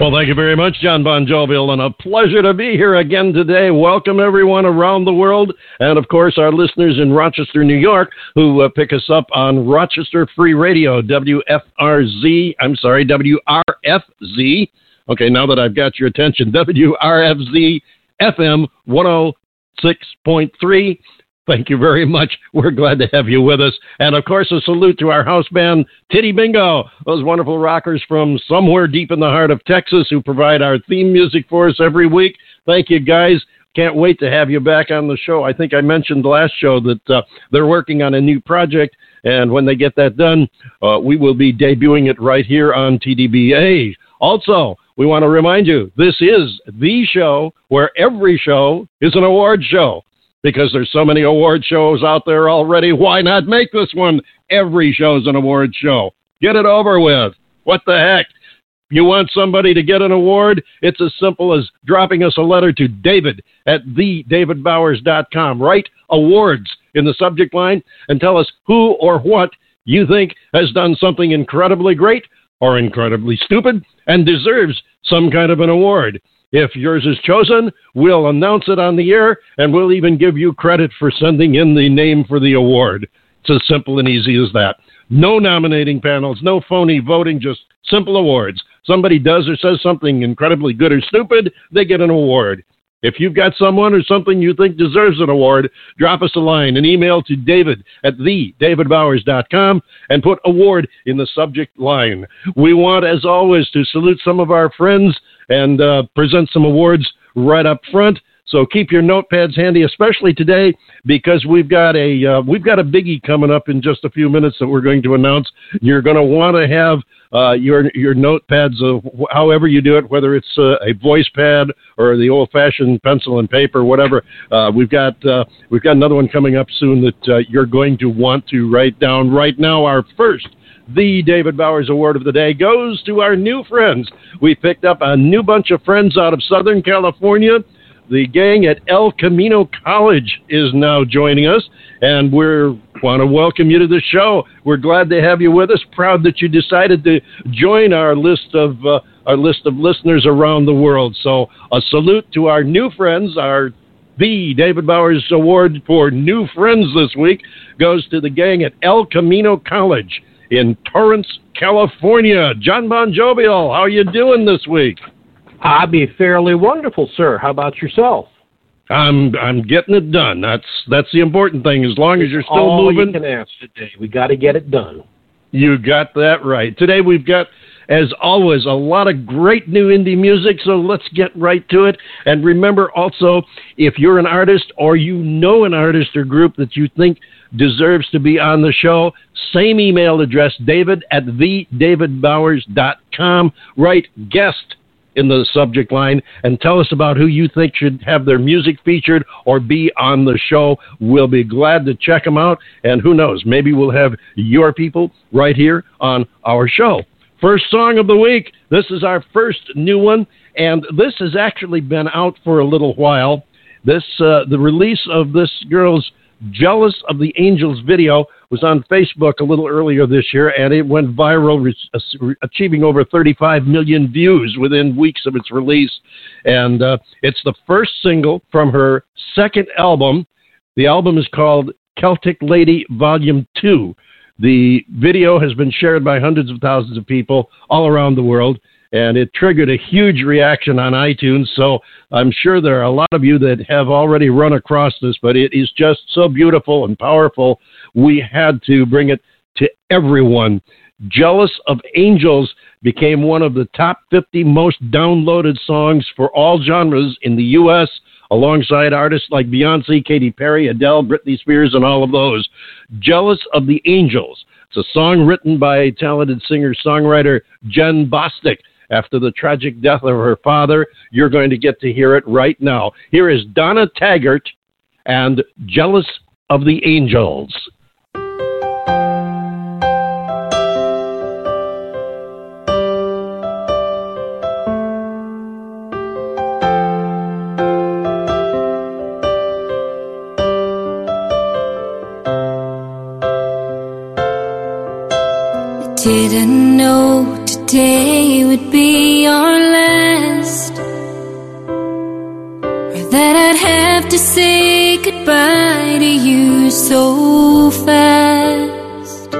Well, thank you very much, John Bon Jovial, and a pleasure to be here again today. Welcome everyone around the world, and of course our listeners in Rochester, New York, who uh, pick us up on Rochester Free Radio, WFRZ. I'm sorry, WRFZ. Okay, now that I've got your attention, WRFZ FM 106.3. Thank you very much. We're glad to have you with us. And of course, a salute to our house band, Titty Bingo, those wonderful rockers from somewhere deep in the heart of Texas who provide our theme music for us every week. Thank you, guys. Can't wait to have you back on the show. I think I mentioned last show that uh, they're working on a new project. And when they get that done, uh, we will be debuting it right here on TDBA. Also, we want to remind you this is the show where every show is an award show because there's so many award shows out there already. Why not make this one every show's an award show? Get it over with. What the heck? You want somebody to get an award? It's as simple as dropping us a letter to David at thedavidbowers.com. Write awards in the subject line and tell us who or what you think has done something incredibly great or incredibly stupid and deserves some kind of an award. If yours is chosen, we'll announce it on the air and we'll even give you credit for sending in the name for the award. It's as simple and easy as that. No nominating panels, no phony voting, just simple awards. Somebody does or says something incredibly good or stupid, they get an award. If you've got someone or something you think deserves an award, drop us a line, an email to david at thedavidbowers.com and put award in the subject line. We want, as always, to salute some of our friends and uh, present some awards right up front. So keep your notepads handy, especially today, because we've got a uh, we've got a biggie coming up in just a few minutes that we're going to announce. You're going to want to have uh, your your notepads, however you do it, whether it's uh, a voice pad or the old-fashioned pencil and paper, whatever. Uh, we've got uh, we've got another one coming up soon that you're going to want to write down right now. Our first the David Bowers Award of the Day goes to our new friends. We picked up a new bunch of friends out of Southern California. The gang at El Camino College is now joining us, and we want to welcome you to the show. We're glad to have you with us. Proud that you decided to join our list of uh, our list of listeners around the world. So, a salute to our new friends, our the David Bowers Award for New Friends this week goes to the gang at El Camino College in Torrance, California. John Bon Jovial, how are you doing this week? I'd be fairly wonderful, sir. How about yourself? I'm I'm getting it done. That's that's the important thing. As long as you're still All moving, you can ask today. We got to get it done. You got that right. Today we've got, as always, a lot of great new indie music. So let's get right to it. And remember also, if you're an artist or you know an artist or group that you think deserves to be on the show, same email address, david at thedavidbowers.com. Write guest in the subject line and tell us about who you think should have their music featured or be on the show. We'll be glad to check them out. And who knows, maybe we'll have your people right here on our show. First song of the week. This is our first new one, and this has actually been out for a little while. This uh, the release of this girl's Jealous of the Angels video was on Facebook a little earlier this year, and it went viral, re- achieving over 35 million views within weeks of its release. And uh, it's the first single from her second album. The album is called Celtic Lady Volume 2. The video has been shared by hundreds of thousands of people all around the world and it triggered a huge reaction on iTunes. So I'm sure there are a lot of you that have already run across this, but it is just so beautiful and powerful. We had to bring it to everyone. Jealous of Angels became one of the top 50 most downloaded songs for all genres in the U.S., alongside artists like Beyonce, Katy Perry, Adele, Britney Spears, and all of those. Jealous of the Angels. It's a song written by talented singer songwriter Jenn Bostic after the tragic death of her father. You're going to get to hear it right now. Here is Donna Taggart and Jealous of the Angels. Didn't know today would be our last, or that I'd have to say goodbye to you so fast.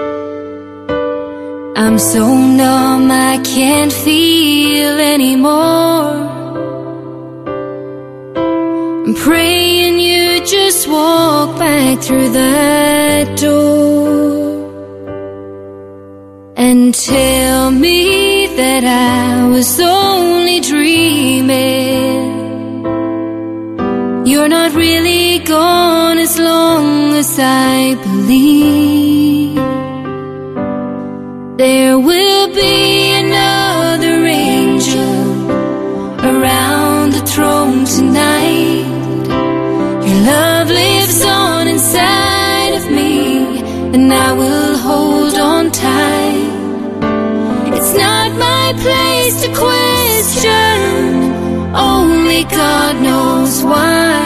I'm so numb, I can't feel anymore. I'm praying you just walk back through that door and tell me that I was only dreaming. You're not really gone as long as I believe. There will God knows why.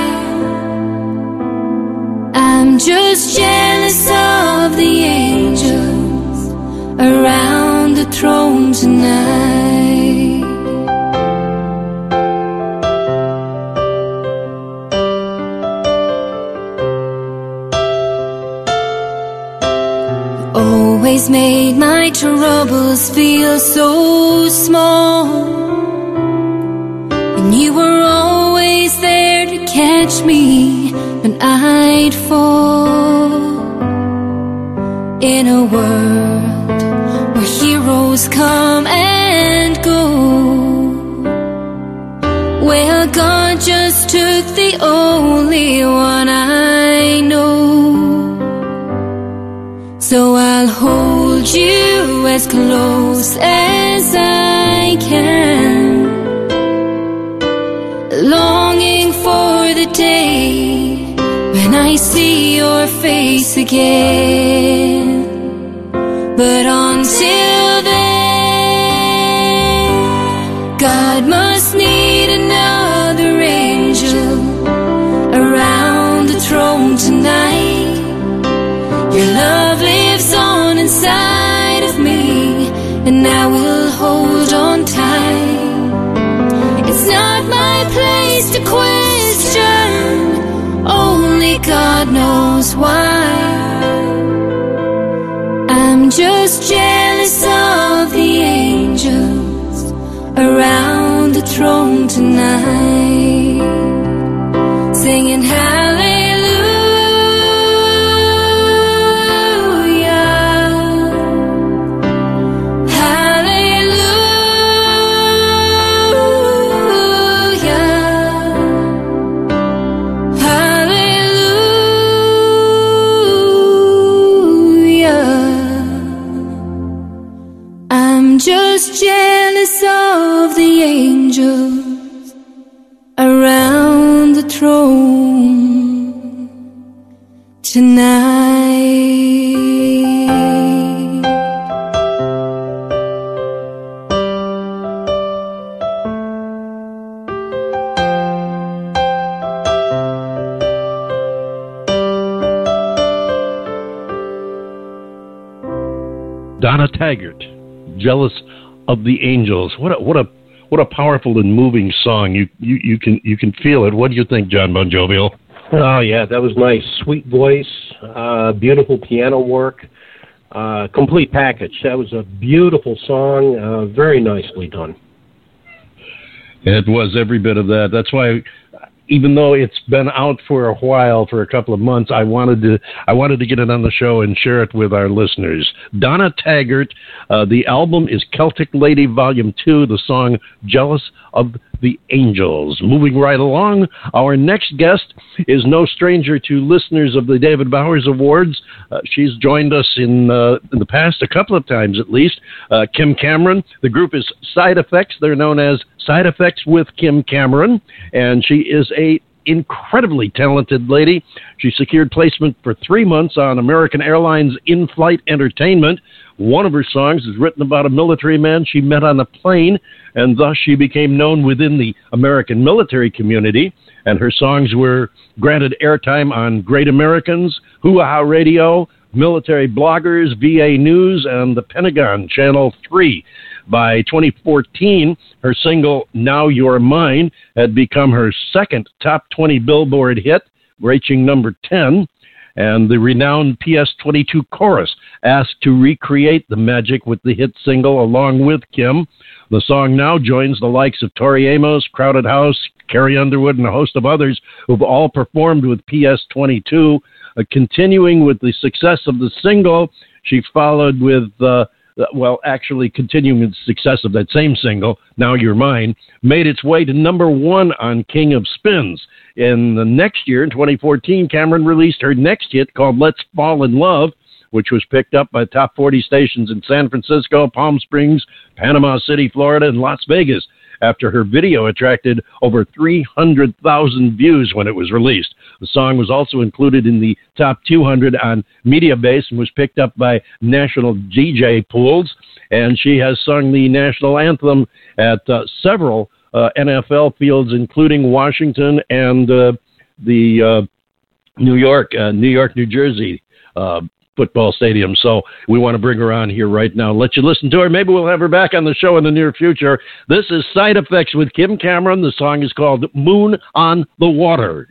I'm just jealous of the angels around the throne tonight. Always made my troubles feel so small. Were always there to catch me when I'd fall. In a world where heroes come and go. Well, God just took the only one I know. So I'll hold you as close as I can. Day when I see your face again. Donna Taggart, jealous of the angels. What a what a what a powerful and moving song. You you you can you can feel it. What do you think, John Bon Jovial? Oh yeah, that was nice. Sweet voice, uh, beautiful piano work, uh, complete package. That was a beautiful song, uh, very nicely done. It was every bit of that. That's why, even though it's been out for a while, for a couple of months, I wanted to I wanted to get it on the show and share it with our listeners. Donna Taggart. Uh, the album is Celtic Lady Volume Two. The song "Jealous of the Angels." Moving right along, our next guest is no stranger to listeners of the David Bowers Awards. Uh, she's joined us in, uh, in the past a couple of times at least. Uh, Kim Cameron. The group is Side Effects. They're known as Side Effects with Kim Cameron, and she is a incredibly talented lady. She secured placement for three months on American Airlines in flight entertainment. One of her songs is written about a military man she met on a plane, and thus she became known within the American military community. And her songs were granted airtime on Great Americans, Hoo-Ha Radio, military bloggers, VA News, and the Pentagon Channel 3. By 2014, her single Now You're Mine had become her second top 20 Billboard hit, reaching number 10. And the renowned PS 22 chorus asked to recreate the magic with the hit single along with Kim. The song now joins the likes of Tori Amos, Crowded House, Carrie Underwood, and a host of others who've all performed with PS 22. Uh, continuing with the success of the single, she followed with, uh, well, actually continuing the success of that same single, Now You're Mine, made its way to number one on King of Spins. In the next year, in 2014, Cameron released her next hit called Let's Fall in Love, which was picked up by top 40 stations in San Francisco, Palm Springs, Panama City, Florida, and Las Vegas after her video attracted over 300,000 views when it was released. The song was also included in the top 200 on Mediabase and was picked up by national DJ pools. And she has sung the national anthem at uh, several NFL fields, including Washington and uh, the uh, New York, uh, New York, New Jersey uh, football stadium. So we want to bring her on here right now. Let you listen to her. Maybe we'll have her back on the show in the near future. This is Side Effects with Kim Cameron. The song is called Moon on the Water.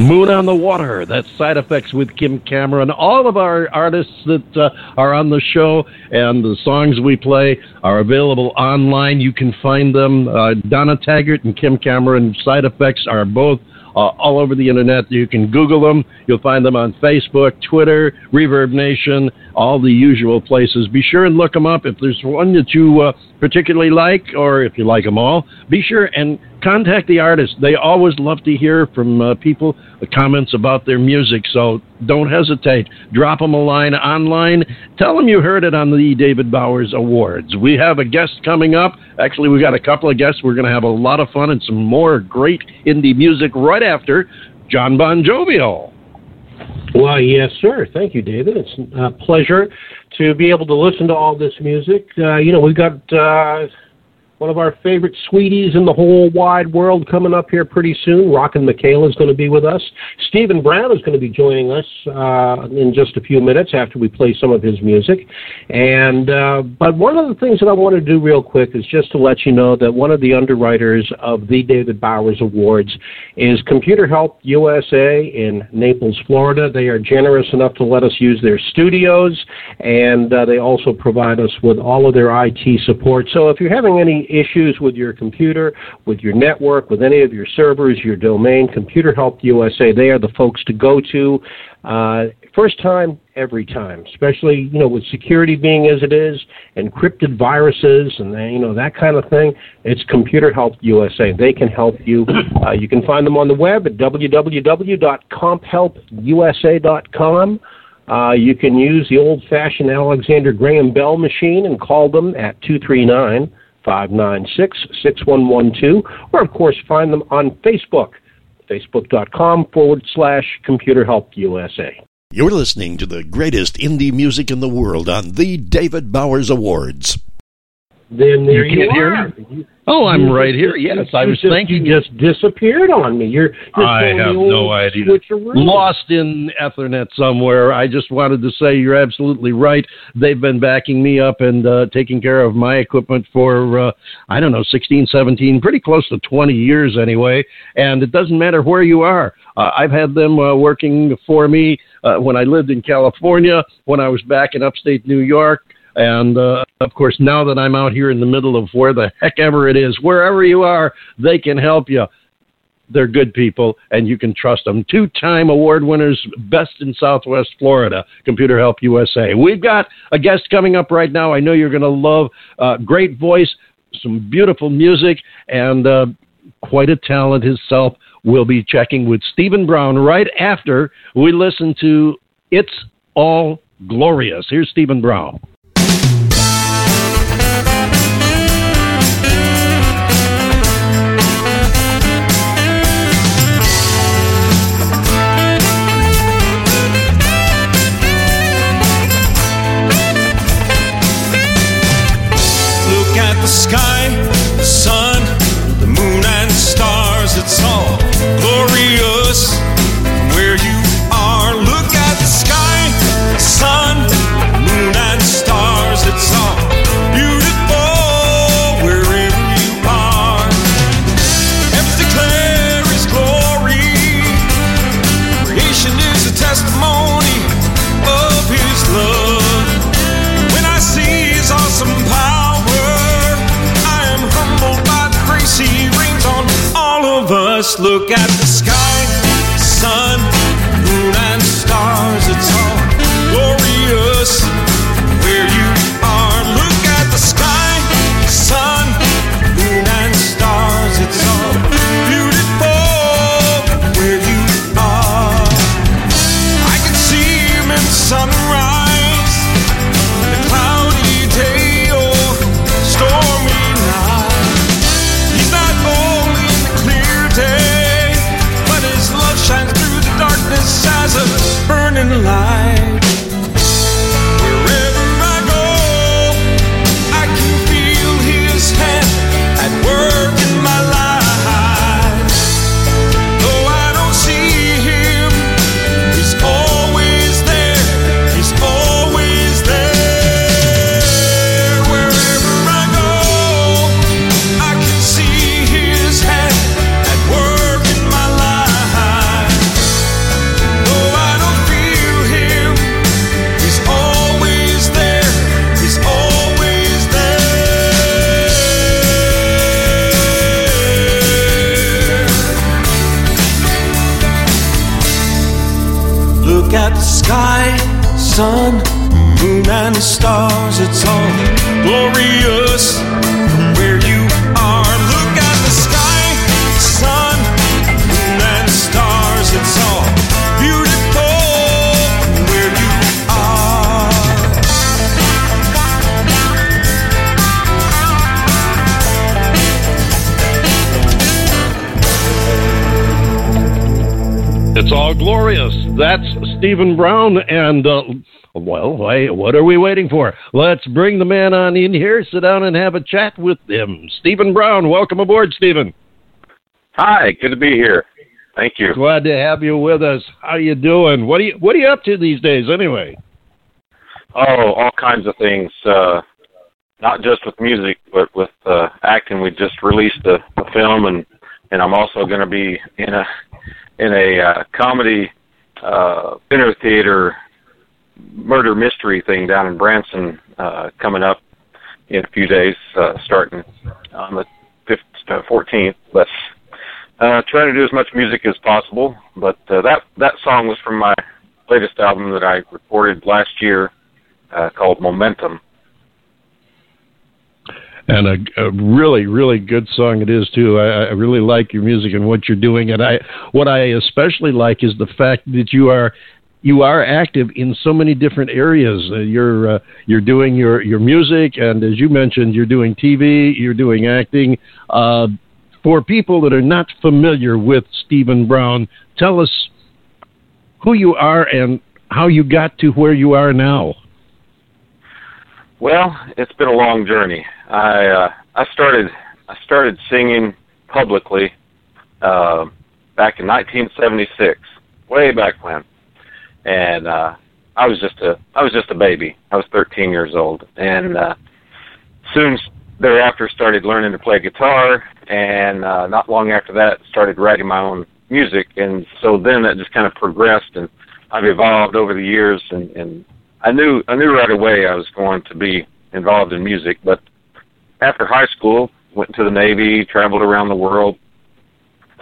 Moon on the Water. That's Side Effects with Kim Cameron. All of our artists that uh, are on the show and the songs we play are available online. You can find them. Uh, Donna Taggart and Kim Cameron Side Effects are both uh, all over the internet. You can Google them. You'll find them on Facebook, Twitter, Reverb Nation, all the usual places. Be sure and look them up. If there's one that you uh, particularly like, or if you like them all, be sure and contact the artist. They always love to hear from uh, people comments about their music, so don't hesitate. Drop them a line online. Tell them you heard it on the David Bowers Awards. We have a guest coming up. Actually, we've got a couple of guests. We're going to have a lot of fun and some more great indie music right after John Bon Jovial. Well, yes, sir. Thank you, David. It's a pleasure to be able to listen to all this music. Uh, you know, we've got uh, one of our favorite sweeties in the whole wide world coming up here pretty soon. Rockin' Mikayla is going to be with us. Steven Brown is going to be joining us uh, in just a few minutes after we play some of his music. And uh, but one of the things that I want to do real quick is just to let you know that one of the underwriters of the David Bowers Awards is Computer Help USA in Naples, Florida. They are generous enough to let us use their studios, and uh, they also provide us with all of their IT support. So if you're having any issues with your computer, with your network, with any of your servers, your domain, Computer Help USA, they are the folks to go to. Uh, first time, every time, especially you know with security being as it is, encrypted viruses and you know that kind of thing. It's Computer Help USA. They can help you. Uh, you can find them on the web at www.comphelpusa.com. Uh, you can use the old fashioned Alexander Graham Bell machine and call them at 239 596 6112, or of course find them on Facebook, facebook.com forward slash Computer Help USA. You're listening to the greatest indie music in the world on the David Bowers Awards. Then there you, you are. You, oh, I'm you, right here. Yes, I was just, thinking. You just disappeared on me. You're. you're I have no idea. Lost in Ethernet somewhere. I just wanted to say you're absolutely right. They've been backing me up and uh, taking care of my equipment for uh, I don't know 16, 17, pretty close to 20 years anyway. And it doesn't matter where you are. Uh, I've had them uh, working for me uh, when I lived in California, when I was back in upstate New York. And uh, of course, now that I'm out here in the middle of where the heck ever it is, wherever you are, they can help you. They're good people, and you can trust them. Two time award winners, best in Southwest Florida, Computer Help USA. We've got a guest coming up right now. I know you're going to love. Uh, great voice, some beautiful music, and uh, quite a talent himself. We'll be checking with Steven Brown right after we listen to It's All Glorious. Here's Steven Brown. The sky, the sun, the moon and stars. It's all glorious from where you are. Look at the sky, the sun, It's all glorious. That's Steven Brown. And, uh, well, why, what are we waiting for? Let's bring the man on in here, sit down and have a chat with him. Steven Brown, welcome aboard, Steven. Hi, good to be here. Thank you. Glad to have you with us. How you doing? What are you What are you up to these days, anyway? Oh, all kinds of things. Uh, not just with music, but with uh, acting. We just released a, a film, and and I'm also going to be in a in a uh, comedy uh, theater murder mystery thing down in Branson uh, coming up in a few days, uh, starting on the 15th, uh, 14th. But uh, trying to do as much music as possible. But uh, that that song was from my latest album that I recorded last year, uh, called Momentum. And a, a really really good song it is too. I, I really like your music and what you're doing, and I what I especially like is the fact that you are you are active in so many different areas. Uh, you're uh, you're doing your your music, and as you mentioned, you're doing TV, you're doing acting. Uh, for people that are not familiar with Steven Brown, tell us who you are and how you got to where you are now. Well, it's been a long journey. I uh, I started I started singing publicly uh, back in 1976, way back when, and uh, I was just a I was just a baby. I was 13 years old, and uh, soon thereafter started learning to play guitar, and uh, not long after that started writing my own music, and so then that just kind of progressed, and I've evolved over the years, and, and I knew I knew right away I was going to be involved in music, but after high school, went to the Navy, traveled around the world,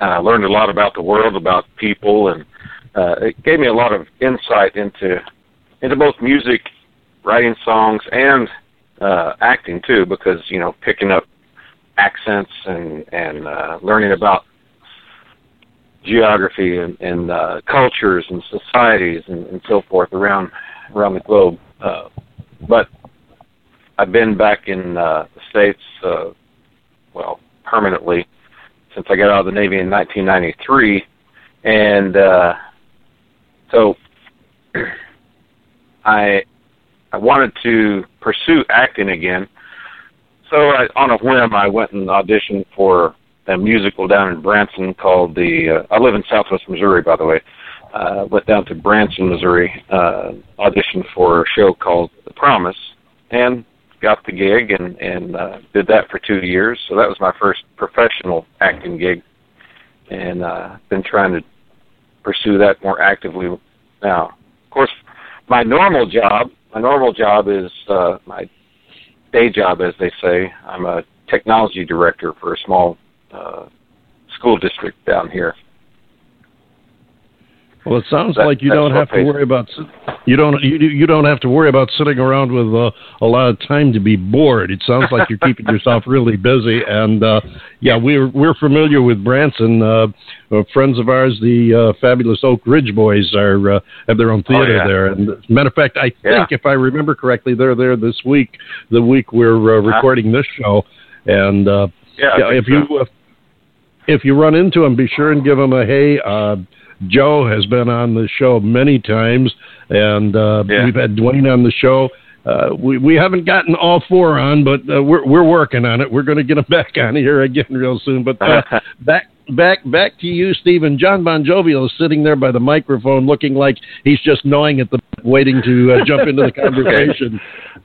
uh, learned a lot about the world, about people, and uh, it gave me a lot of insight into into both music, writing songs, and uh, acting too, because you know picking up accents and and uh, learning about geography and, and uh, cultures and societies and, and so forth around around the globe. Uh, but I've been back in uh, the states, uh, well, permanently since I got out of the Navy in 1993, and uh, so I I wanted to pursue acting again. So I, on a whim, I went and auditioned for a musical down in Branson called the. Uh, I live in Southwest Missouri, by the way. Uh, went down to Branson, Missouri, uh, auditioned for a show called The Promise, and got the gig and and uh, did that for two years. So that was my first professional acting gig, and uh, been trying to pursue that more actively now. Of course, my normal job, my normal job is uh, my day job, as they say. I'm a technology director for a small uh, school district down here. Well, it sounds That- like you don't have to worry about you don't you you don't have to worry about sitting around with uh, a lot of time to be bored. It sounds like you're keeping yourself really busy. And uh, yeah, we're we're familiar with Branson. Uh, uh, friends of ours, the uh, fabulous Oak Ridge Boys, are uh, have their own theater yeah. there. And as a matter of fact, I Yeah. think if I remember correctly, they're there this week, the week we're uh, recording this show. And uh, Yeah, yeah, if you uh, if you run into them, be sure and give them a hey. Uh, Joe has been on the show many times, and uh, Yeah. we've had Duane on the show. Uh, we we haven't gotten all four on, but uh, we're we're working on it. We're going to get them back on here again real soon. But uh, back back back to you, Steven. John Bon Jovial is sitting there by the microphone, looking like he's just gnawing at the waiting to uh, jump into the conversation.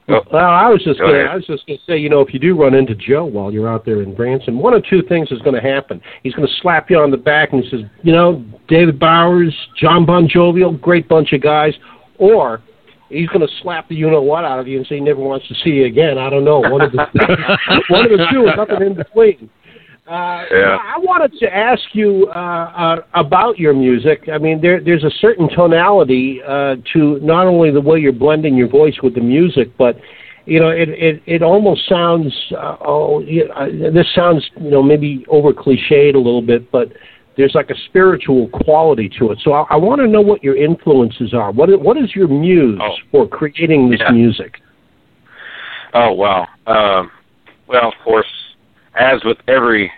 Oh. Well, I was just Go gonna, ahead. I was just going to say, you know, if you do run into Joe while you're out there in Branson, one of two things is going to happen. He's going to slap you on the back and he says, you know, David Bowers, John Bon Jovial, great bunch of guys, or he's going to slap the you know what out of you and say he never wants to see you again. I don't know. One of the one of the two, nothing in between. Uh, Yeah. I wanted to ask you uh, uh, about your music. I mean, there, there's a certain tonality uh, to not only the way you're blending your voice with the music, but you know, it it, it almost sounds. Uh, oh, yeah, uh, this sounds you know maybe over cliched a little bit, but there's like a spiritual quality to it. So I, I want to know what your influences are. What is, what is your muse Oh. for creating this Yeah. music? Oh wow. Um, well, of course, as with every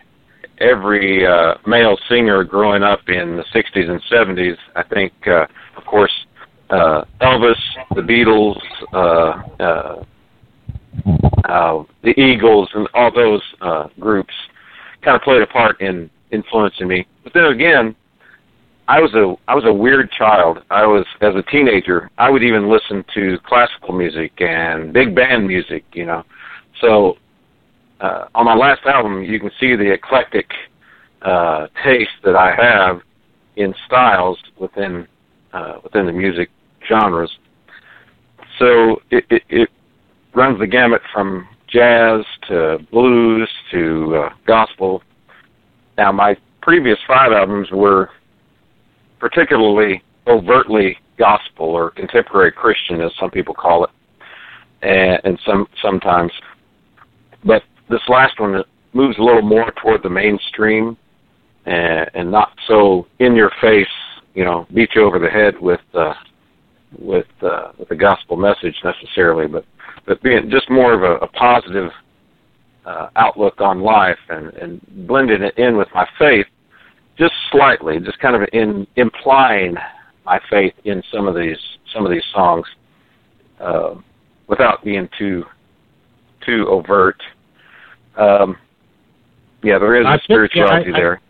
every uh, male singer growing up in the '60s and '70s, I think, uh, of course, uh, Elvis, the Beatles, uh, uh, uh, the Eagles, and all those uh, groups kind of played a part in influencing me. But then again, I was a I was a weird child. I was as a teenager. I would even listen to classical music and big band music. You know, so uh, on my last album, you can see the eclectic uh, taste that I have in styles within uh, within the music genres. So it, it, it runs the gamut from jazz to blues to uh, gospel. Now, my previous five albums were particularly overtly gospel or contemporary Christian, as some people call it, and, and some sometimes. But this last one moves a little more toward the mainstream and, and not so in your face, you know, beat you over the head with uh, with uh, with the gospel message necessarily, but but being just more of a, a positive uh, outlook on life and, and blending it in with my faith just slightly, just kind of in implying my faith in some of these some of these songs, uh, without being too too overt. Um, yeah, there is I a spirituality yeah, I- I- there.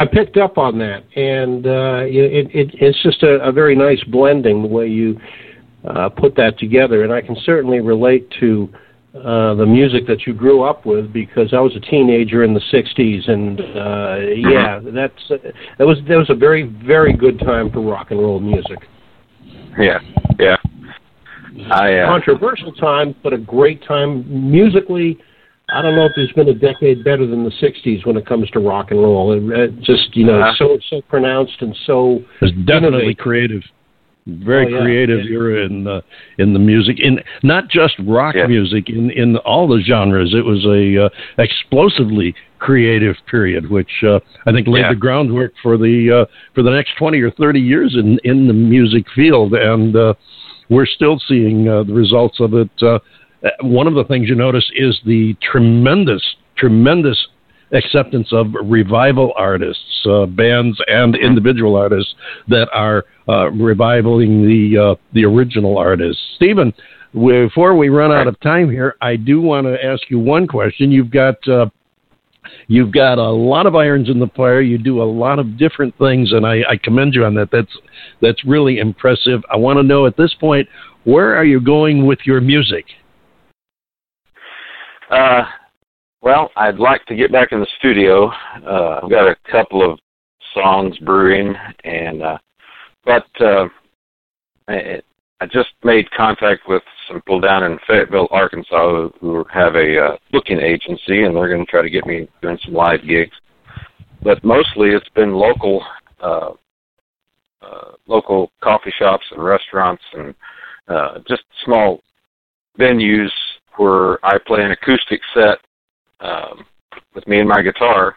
I picked up on that, and uh, it, it, it's just a, a very nice blending the way you uh, put that together. And I can certainly relate to uh, the music that you grew up with because I was a teenager in the '60s, and uh, yeah, that's uh, that was that was a very very good time for rock and roll music. yeah, yeah. I uh, Controversial time, but a great time musically. I don't know if there's been a decade better than the '60s when it comes to rock and roll. It, it just you know Uh-huh. so so pronounced and so It's definitely Innovate. creative. Very Oh, yeah. creative era in the in the music, in not just rock Yeah. music, in in all the genres. It was a uh, explosively creative period, which uh, I think laid Yeah. the groundwork for the uh, for the next twenty or thirty years in in the music field, and uh, we're still seeing uh, the results of it. Uh, one of the things you notice is the tremendous, tremendous acceptance of revival artists, uh, bands, and individual artists that are uh, revivaling the uh, the original artists. Steven, before we run out of time here, I do want to ask you one question. You've got uh, you've got a lot of irons in the fire. You do a lot of different things, and I, I commend you on that. That's that's really impressive. I want to know at this point where are you going with your music? Uh, well, I'd like to get back in the studio. Uh, I've got a couple of songs brewing, and uh, but uh, I, I just made contact with some people down in Fayetteville, Arkansas, who, have a uh, booking agency, and they're going to try to get me doing some live gigs. But mostly, it's been local, uh, uh, local coffee shops and restaurants, and uh, just small venues where I play an acoustic set um, with me and my guitar,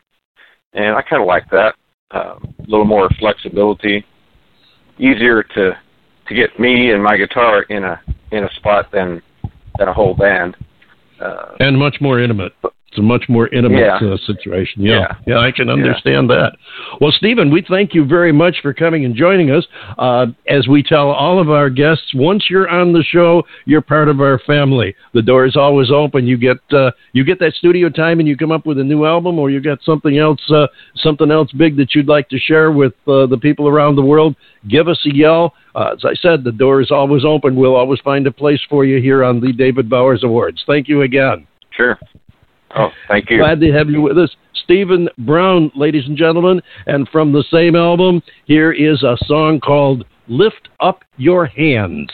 and I kind of like that. Um, a little more flexibility, easier to to get me and my guitar in a in a spot than than a whole band. Uh, and much more intimate. It's a much more intimate Yeah. uh, situation. Yeah. Yeah. yeah, I can understand that. Well, Steven, we thank you very much for coming and joining us. Uh, as we tell all of our guests, once you're on the show, you're part of our family. The door is always open. You get uh, you get that studio time, and you come up with a new album, or you got something else uh, something else big that you'd like to share with uh, the people around the world. Give us a yell. Uh, as I said, the door is always open. We'll always find a place for you here on the David Bowers Awards. Thank you again. sure. Oh, thank you. Glad to have you with us. Steven Brown, ladies and gentlemen. And from the same album, here is a song called Lift Up Your Hands.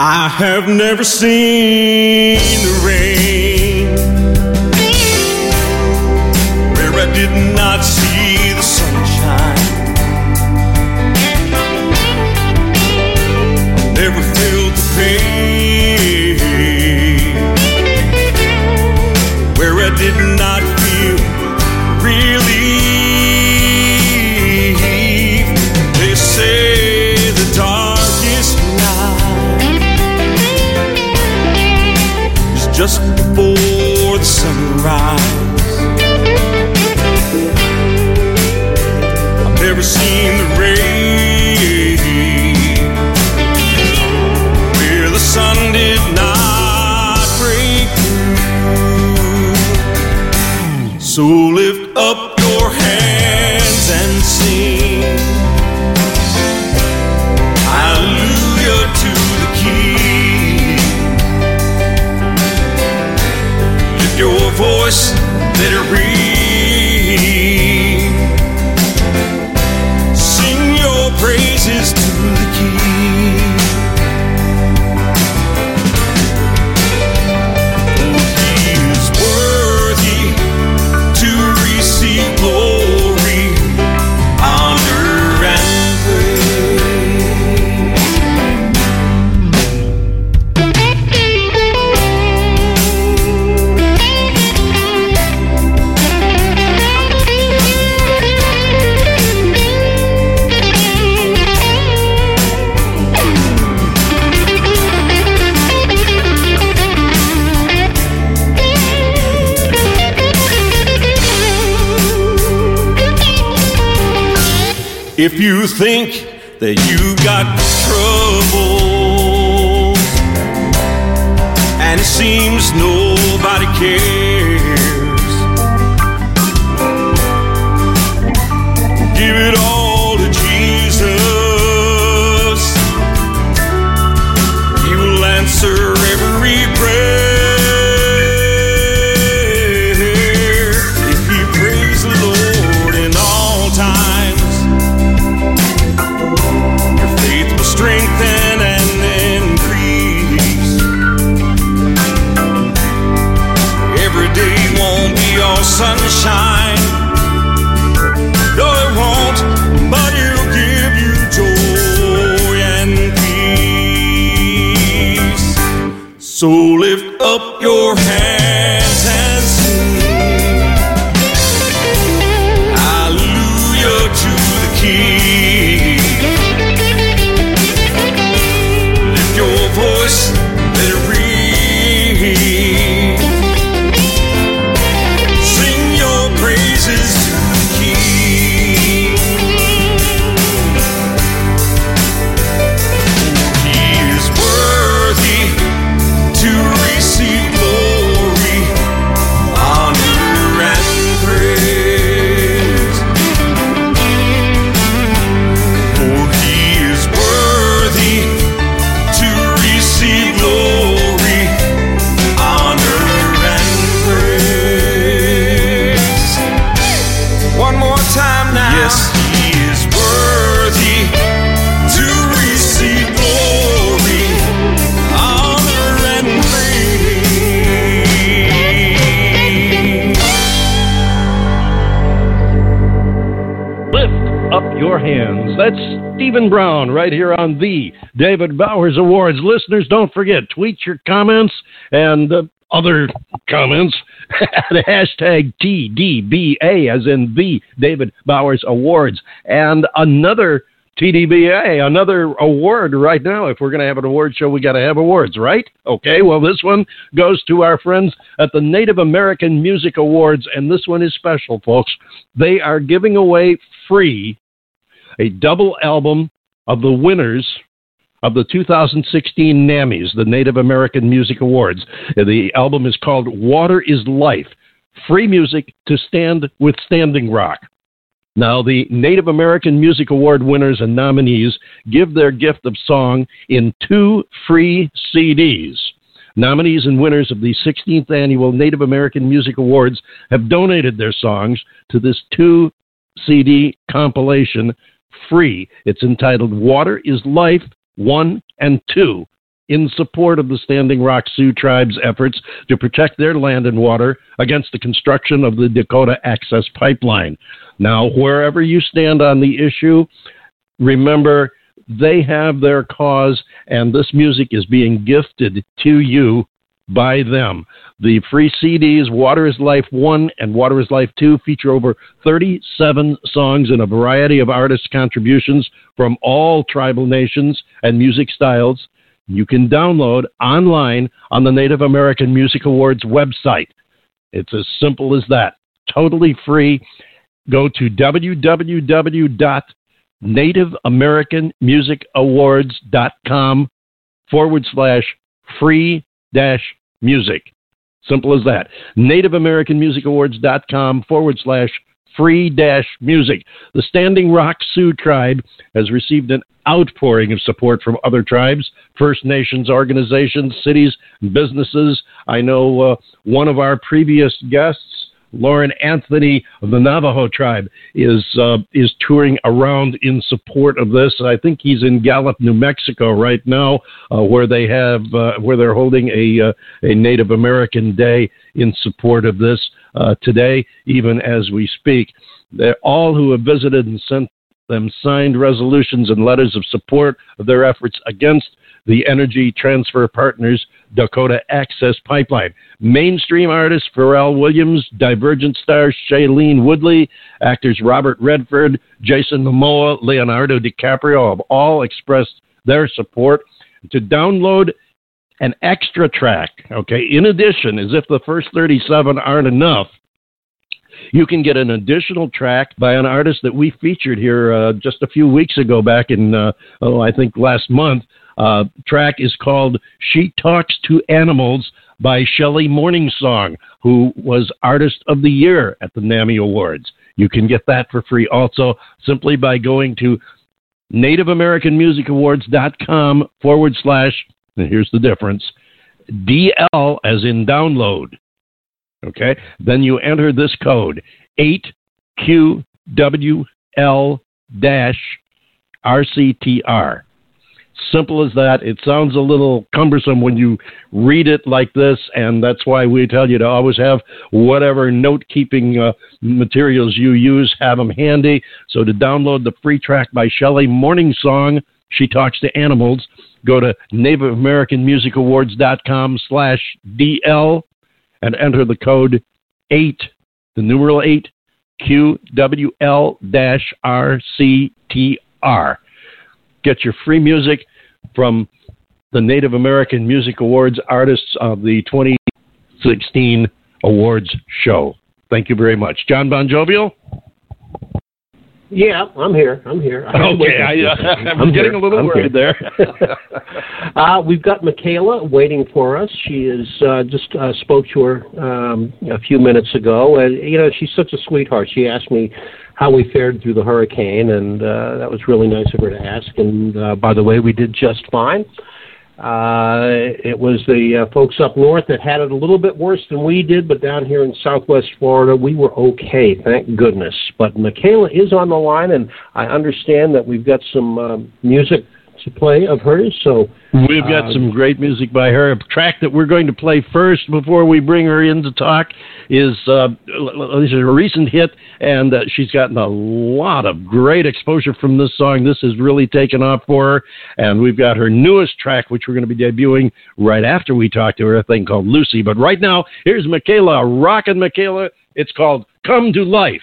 I have never seen seen the rain where the sun did not break through. So If you think that you got Brown right here on the David Bowers Awards. Listeners, don't forget, tweet your comments and uh, other comments at hashtag TDBA, as in the David Bowers Awards. And another TDBA, another award right now. If we're going to have an award show, we got to have awards, right? Okay, well, this one goes to our friends at the Native American Music Awards, and this one is special, folks. They are giving away free a double album of the winners of the 2016 NAMMYs, the Native American Music Awards. The album is called Water is Life Free Music to Stand with Standing Rock. Now, the Native American Music Award winners and nominees give their gift of song in two free CDs. Nominees and winners of the 16th annual Native American Music Awards have donated their songs to this two CD compilation free. It's entitled Water is Life 1 and 2. in support of the Standing Rock Sioux tribe's efforts to protect their land and water against the construction of the Dakota Access Pipeline. Now, wherever you stand on the issue, remember they have their cause, and this music is being gifted to you by them. The free CDs, Water is Life 1 and Water is Life 2, feature over 37 songs and a variety of artist contributions from all tribal nations and music styles. You can download online on the Native American Music Awards website. It's as simple as that. Totally free. Go to www.nativeamericanmusicawards.com forward slash free dash music. Simple as that. Native American Music NativeAmericanMusicAwards.com forward slash free dash music. The Standing Rock Sioux tribe has received an outpouring of support from other tribes, First Nations organizations, cities, businesses. I know uh, one of our previous guests Lauren Anthony of the Navajo tribe is uh, is touring around in support of this. I think he's in Gallup, New Mexico right now, uh, where they have uh, where they're holding a uh, a Native American Day in support of this uh, today, even as we speak. They're, all who have visited and sent them signed resolutions and letters of support of their efforts against the Energy Transfer Partners Dakota Access Pipeline. Mainstream artists Pharrell Williams, Divergent star Shailene Woodley, actors Robert Redford, Jason Momoa, Leonardo DiCaprio have all expressed their support. To download an extra track, okay, in addition, as if the first 37 aren't enough, you can get an additional track by an artist that we featured here uh, just a few weeks ago, back in, uh, oh, I think last month. Uh, track is called She Talks to Animals by Shelley Morningsong, who was Artist of the Year at the NAMMY Awards. You can get that for free also simply by going to NativeAmericanMusicAwards.com forward slash, and here's the difference, DL as in download. Okay? Then you enter this code 8QWL dash RCTR. Simple as that. It sounds a little cumbersome when you read it like this, and that's why we tell you to always have whatever note keeping uh, materials you use, have them handy. So to download the free track by Shelley Morningsong, She Talks to Animals, go to NativeAmericanMusicAwards.com slash DL and enter the code 8, the numeral 8, QWL RCTR. Get your free music from the Native American Music Awards artists of the 2016 awards show. Thank you very much. John Bon Jovial? Yeah, I'm here. I'm here. Okay, I, am getting a little I'm worried here. there. uh, we've got Mikayla waiting for us. She is uh, just uh, spoke to her um, a few minutes ago, and you know she's such a sweetheart. She asked me how we fared through the hurricane, and uh, that was really nice of her to ask. And uh, by the way, we did just fine. Uh, it was the uh, folks up north that had it a little bit worse than we did, but down here in Southwest Florida, we were okay, thank goodness. But Mikayla is on the line, and I understand that we've got some uh, music to play of hers. So We've got uh, some great music by her. A track that we're going to play first before we bring her in to talk is uh, this is a recent hit, and uh, she's gotten a lot of great exposure from this song. This has really taken off for her, and we've got her newest track, which we're going to be debuting right after we talk to her, a thing called Lucy. But right now, here's Mikayla, rockin' Mikayla. It's called Come to Life.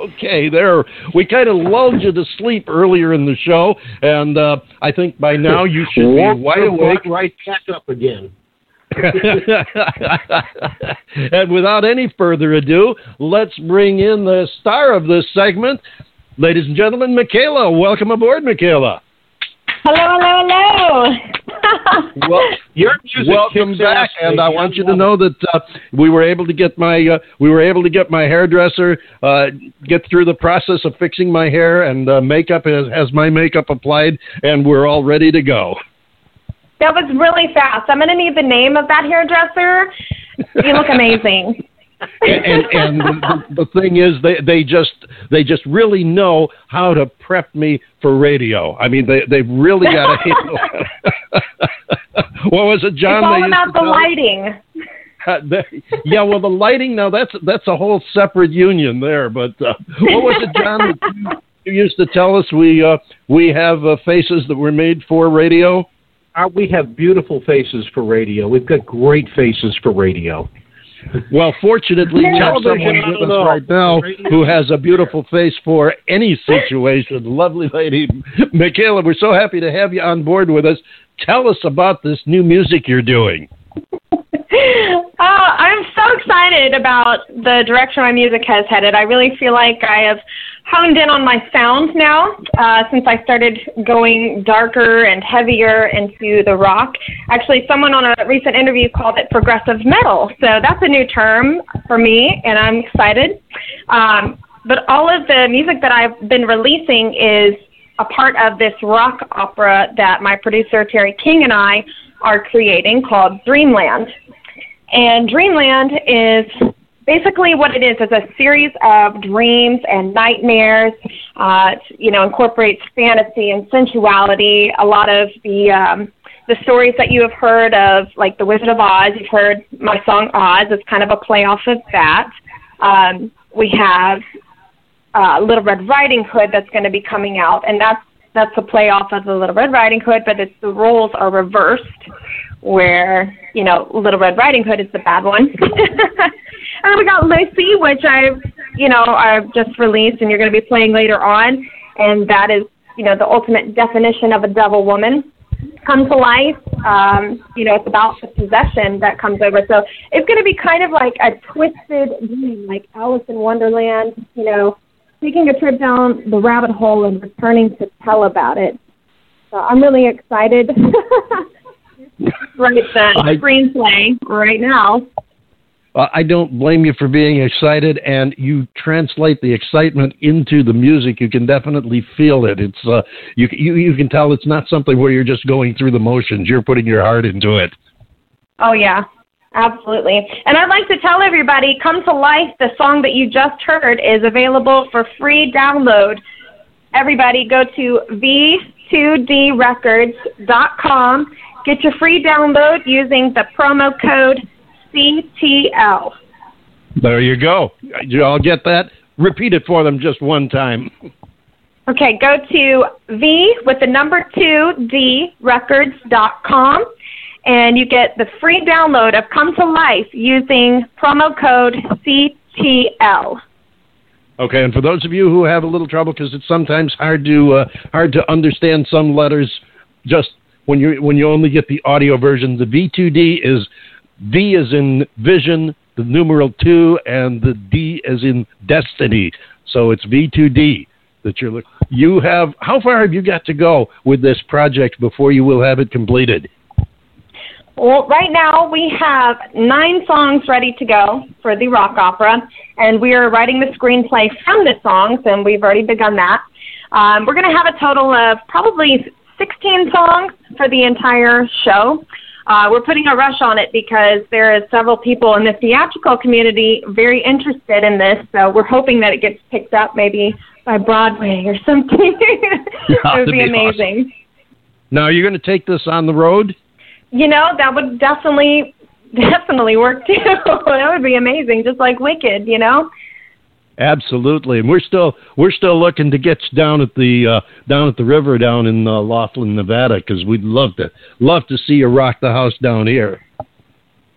okay. There, we kind of lulled you to sleep earlier in the show, and uh, I think by now you should be wide awake. Right back up again. and without any further ado, let's bring in the star of this segment, ladies and gentlemen, Mikayla. Welcome aboard, Mikayla. Hello, hello, hello. Well, Your music welcome back, and I want you to know that uh, we were able to get my uh, we were able to get my hairdresser uh, get through the process of fixing my hair and uh, makeup has, has my makeup applied, and we're all ready to go. That was really fast. I'm going to need the name of that hairdresser. You look amazing. and and, and the, the thing is, they they just they just really know how to prep me for radio. I mean, they they've really got to handle. what was it, John? it's all they used about to the tell us? lighting. Uh, the- yeah, well, the lighting now that's that's a whole separate union there. But uh, what was it, John? that you, you used to tell us we uh, we have uh, faces that were made for radio. Uh, we have beautiful faces for radio. We've got great faces for radio. Well, fortunately, we have someone with us right now who has a beautiful face for any situation. Lovely lady, Mikayla, we're so happy to have you on board with us. Tell us about this new music you're doing. Uh, I'm so excited about the direction my music has headed. I really feel like I have honed in on my sound now uh, since I started going darker and heavier into the rock. Actually, someone on a recent interview called it progressive metal, so that's a new term for me, and I'm excited. Um, but all of the music that I've been releasing is a part of this rock opera that my producer Terry King and I are creating called Dreamland. And Dreamland is basically what it is is a series of dreams and nightmares. Uh, you know, incorporates fantasy and sensuality. A lot of the um, the stories that you have heard of, like The Wizard of Oz. You've heard my song Oz. It's kind of a play off of that. Um, we have uh, Little Red Riding Hood that's going to be coming out, and that's that's a play off of the Little Red Riding Hood, but it's the roles are reversed, where you know Little Red Riding Hood is the bad one. and we got Lucy, which I've you know I've just released, and you're going to be playing later on, and that is you know the ultimate definition of a devil woman come to life. Um, you know, it's about the possession that comes over. So it's going to be kind of like a twisted dream, like Alice in Wonderland. You know, taking a trip down the rabbit hole and returning to tell about it. So I'm really excited. Write the I- screenplay right now. Uh, I don't blame you for being excited, and you translate the excitement into the music. You can definitely feel it. It's uh, you, you you can tell it's not something where you're just going through the motions. You're putting your heart into it. Oh yeah, absolutely. And I'd like to tell everybody, "Come to Life," the song that you just heard, is available for free download. Everybody, go to v2drecords.com. Get your free download using the promo code CTL. There you go. You all get that? Repeat it for them just one time. Okay, go to V with the number two D records.com and you get the free download of Come to Life using promo code CTL. Okay, and for those of you who have a little trouble because it's sometimes hard to uh, hard to understand some letters, just when you when you only get the audio version, the V2D is V is in vision, the numeral two, and the D is in destiny. So it's V2D that you're looking. You have how far have you got to go with this project before you will have it completed? Well, right now we have nine songs ready to go for the rock opera, and we are writing the screenplay from the songs, and we've already begun that. Um, we're going to have a total of probably 16 songs for the entire show. Uh, we're putting a rush on it because there are several people in the theatrical community very interested in this, so we're hoping that it gets picked up maybe by Broadway or something. it would be be awesome. amazing. Now you're going to take this on the road. You know, that would definitely definitely work too. that would be amazing, just like Wicked, you know? Absolutely, and we're still we're still looking to get you down at the uh, down at the river down in uh, Laughlin, Nevada, because we'd love to love to see you rock the house down here.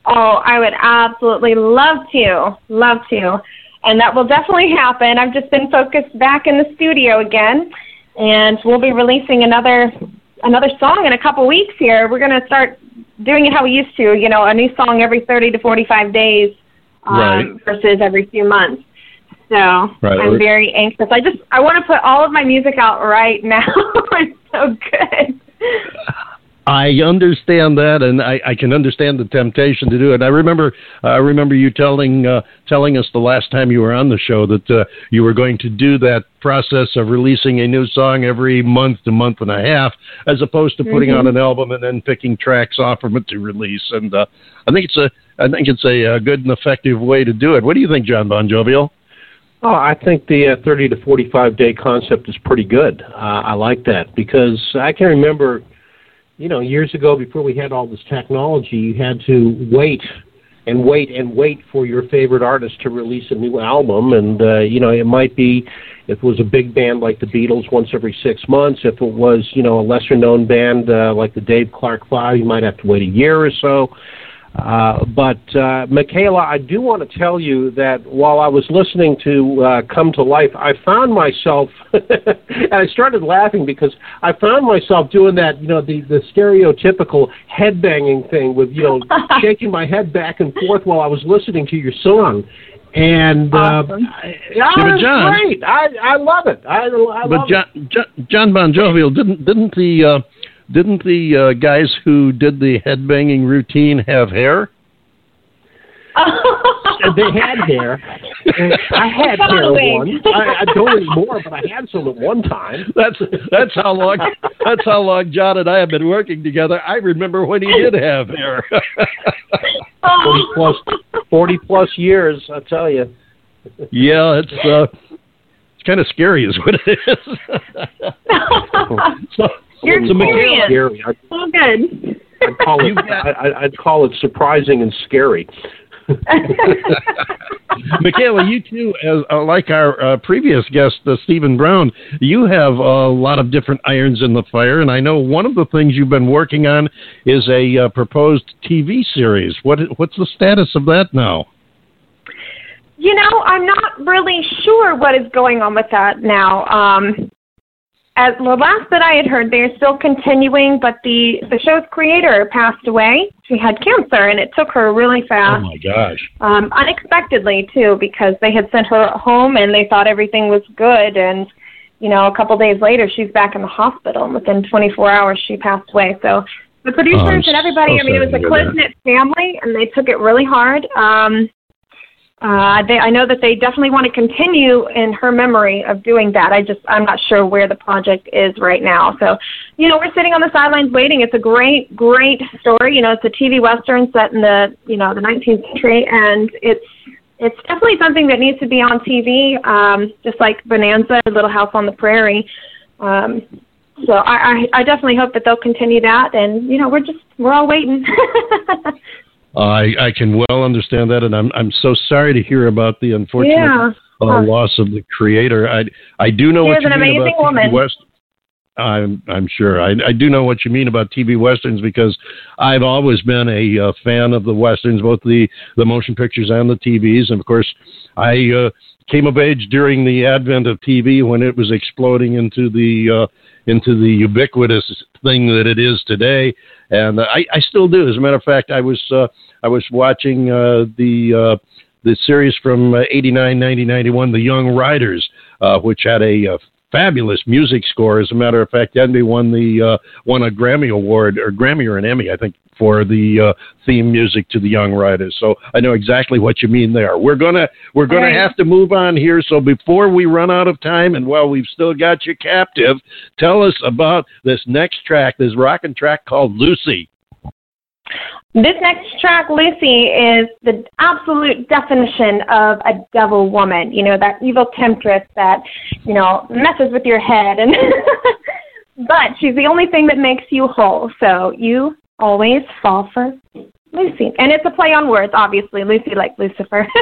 Oh, I would absolutely love to. Love to. and that will definitely happen. I've just been focused back in the studio again, and we'll be releasing another another song in a couple weeks here. We're going to start doing it how we used to, you know, a new song every 30 to 45 days um, Right. versus every few months. So Right. I'm very anxious. I just I want to put all of my music out right now. it's so good. I understand that, and I, I can understand the temptation to do it. I remember, I remember you telling uh, telling us the last time you were on the show that uh, you were going to do that process of releasing a new song every month to month and a half, as opposed to putting Mhm. on an album and then picking tracks off from it to release. And uh, I think it's a, I think it's a, uh good and effective way to do it. What do you think, John Bon Jovial? Oh, I think the uh, 30 to 45 day concept is pretty good. Uh, I like that because I can remember, you know, years ago before we had all this technology, you had to wait and wait and wait for your favorite artist to release a new album. And, uh, you know, it might be, if it was a big band like the Beatles, once every six months. If it was, you know, a lesser known band uh, like the Dave Clark Five, you might have to wait a year or so. Uh, but uh, Mikayla, I do want to tell you that while I was listening to uh, Come to Life, I found myself, and I started laughing because I found myself doing that, you know, the the stereotypical head banging thing with, you know, shaking my head back and forth while I was listening to your song. And uh, Awesome. I- yeah, Yeah, but John- great. I I love it. I, I but love it. John, John, John Bon Jovial didn't didn't the uh, didn't the uh, guys who did the headbanging routine have hair? they had hair. I had hair once. I, I don't anymore, but I had some at one time. That's that's how long that's how long John and I have been working together. I remember when he did have hair. Forty plus, forty plus years. I tell you. yeah, it's uh, it's kind of scary, is what it is. so, You're so Mikayla, serious. Scary. I, so good. I'd call it. I, I- I'd call it surprising and scary. Mikayla, you too, as uh, like our uh, previous guest, uh, Steven Brown, you have a lot of different irons in the fire, and I know one of the things you've been working on is a uh, proposed TV series. What what's the status of that now? You know, I'm not really sure what is going on with that now. Um, as the last that I had heard, they're still continuing, but the the show's creator passed away. She had cancer, and it took her really fast. Oh my gosh! um, unexpectedly too, because they had sent her home and they thought everything was good, and you know, a couple days later, she's back in the hospital, and within 24 hours, she passed away. So the producers Oh, and everybody, so I mean, it was a to hear that. close knit family, and they took it really hard. Um, uh, they, I know that they definitely want to continue in her memory of doing that. I just, I'm not sure where the project is right now. So, you know, we're sitting on the sidelines waiting. It's a great, great story. You know, it's a TV western set in the, you know, the 19th century, and it's, it's definitely something that needs to be on TV, um, just like Bonanza, Little House on the Prairie. Um, so I, I, I definitely hope that they'll continue that, and you know, we're just, we're all waiting. I I can well understand that, and I'm I'm so sorry to hear about the unfortunate yeah. uh, loss of the creator. I I do know what you an mean about TV woman. West. I'm I'm sure I I do know what you mean about TV westerns because I've always been a uh, fan of the westerns, both the the motion pictures and the TVs, and of course I uh, came of age during the advent of TV when it was exploding into the uh, into the ubiquitous thing that it is today, and I I still do. As a matter of fact, I was uh, I was watching uh, the uh, the series from uh, 89, 90, 91, The Young Riders, uh, which had a uh, fabulous music score. As a matter of fact, Envy won the uh, won a Grammy award or Grammy or an Emmy, I think, for the uh, theme music to The Young Riders. So I know exactly what you mean there. We're gonna we're gonna Right. have to move on here. So before we run out of time, and while we've still got you captive, tell us about this next track, this rockin' track called Lucy. This next track, Lucy, is the absolute definition of a devil woman. You know, that evil temptress that, you know, messes with your head. And but she's the only thing that makes you whole. So you always fall for Lucy. And it's a play on words, obviously. Lucy like Lucifer.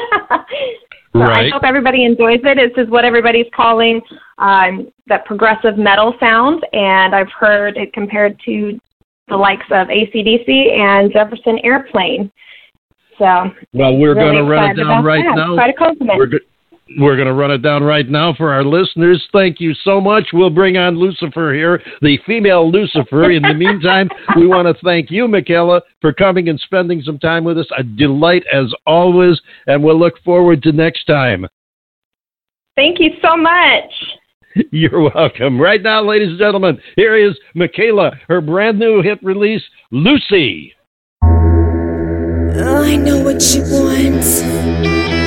So I hope everybody enjoys it. This is what everybody's calling um, that progressive metal sound, and I've heard it compared to the likes of ACDC and Jefferson Airplane. So Well, we're really gonna run it down right that. now. Quite a compliment. We're, go- We're going to run it down right now for our listeners. Thank you so much. We'll bring on Lucifer here, the female Lucifer. In the meantime, we want to thank you, Mikayla, for coming and spending some time with us. A delight as always, and we'll look forward to next time. Thank you so much. You're welcome. Right now, ladies and gentlemen, here is Mikayla, her brand new hit release, Lucy. Oh, I know what you want.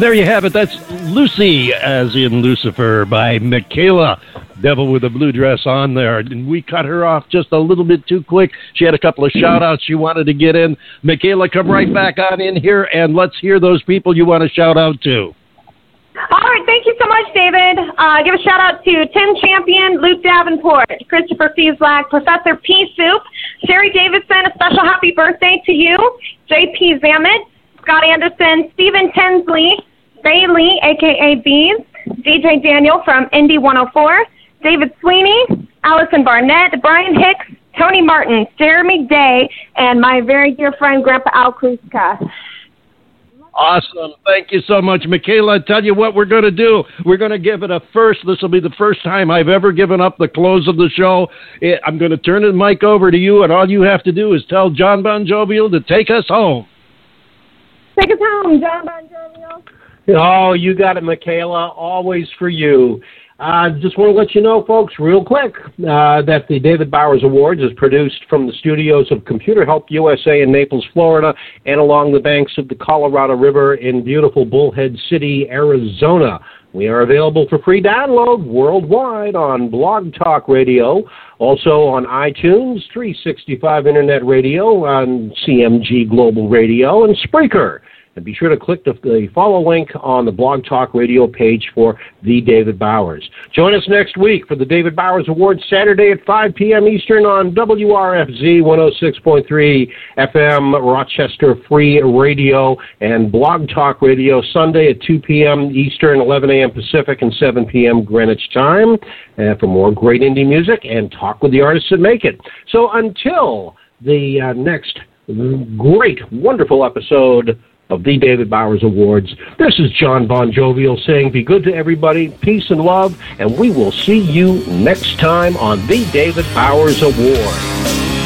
And there you have it. That's Lucy, as in Lucifer, by Mikayla. Devil with a blue dress on there. And we cut her off just a little bit too quick. She had a couple of shout outs she wanted to get in. Mikayla, come right back on in here and let's hear those people you want to shout out to. All right, thank you so much, David. Uh, give a shout out to Tim Champion, Luke Davenport, Christopher Fieslag, Professor P. Soup, Sherry Davidson, a special happy birthday to you, J.P. Zamet, Scott Anderson, Stephen Tinsley, Bailey, aka Bees, DJ Daniel from Indy 104, David Sweeney, Allison Barnett, Brian Hicks, Tony Martin, Jeremy Day, and my very dear friend Grandpa Al Kruska. Awesome. Thank you so much, Mikayla. I tell you what we're going to do. We're going to give it a first. This will be the first time I've ever given up the close of the show. I'm going to turn the mic over to you, and all you have to do is tell John Bon Jovial to take us home. Take us home, John Bon Jovial. Oh, you got it, Mikayla. Always for you. Uh, just want to let you know, folks, real quick, uh, that the David Bowers Awards is produced from the studios of Computer Help USA in Naples, Florida, and along the banks of the Colorado River in beautiful Bullhead City, Arizona. We are available for free download worldwide on Blog Talk Radio, also on iTunes, 365 Internet Radio, on CMG Global Radio, and Spreaker. And be sure to click the, the, follow link on the Blog Talk Radio page for the David Bowers. Join us next week for the David Bowers Awards Saturday at 5 p.m. Eastern on WRFZ 106.3 FM Rochester Free Radio and Blog Talk Radio Sunday at 2 p.m. Eastern, 11 a.m. Pacific, and 7 p.m. Greenwich time uh, for more great indie music and talk with the artists that make it. So until the uh, next great, wonderful episode of the David Bowers Awards. This is John Bon Jovial saying be good to everybody, peace and love, and we will see you next time on the David Bowers Awards.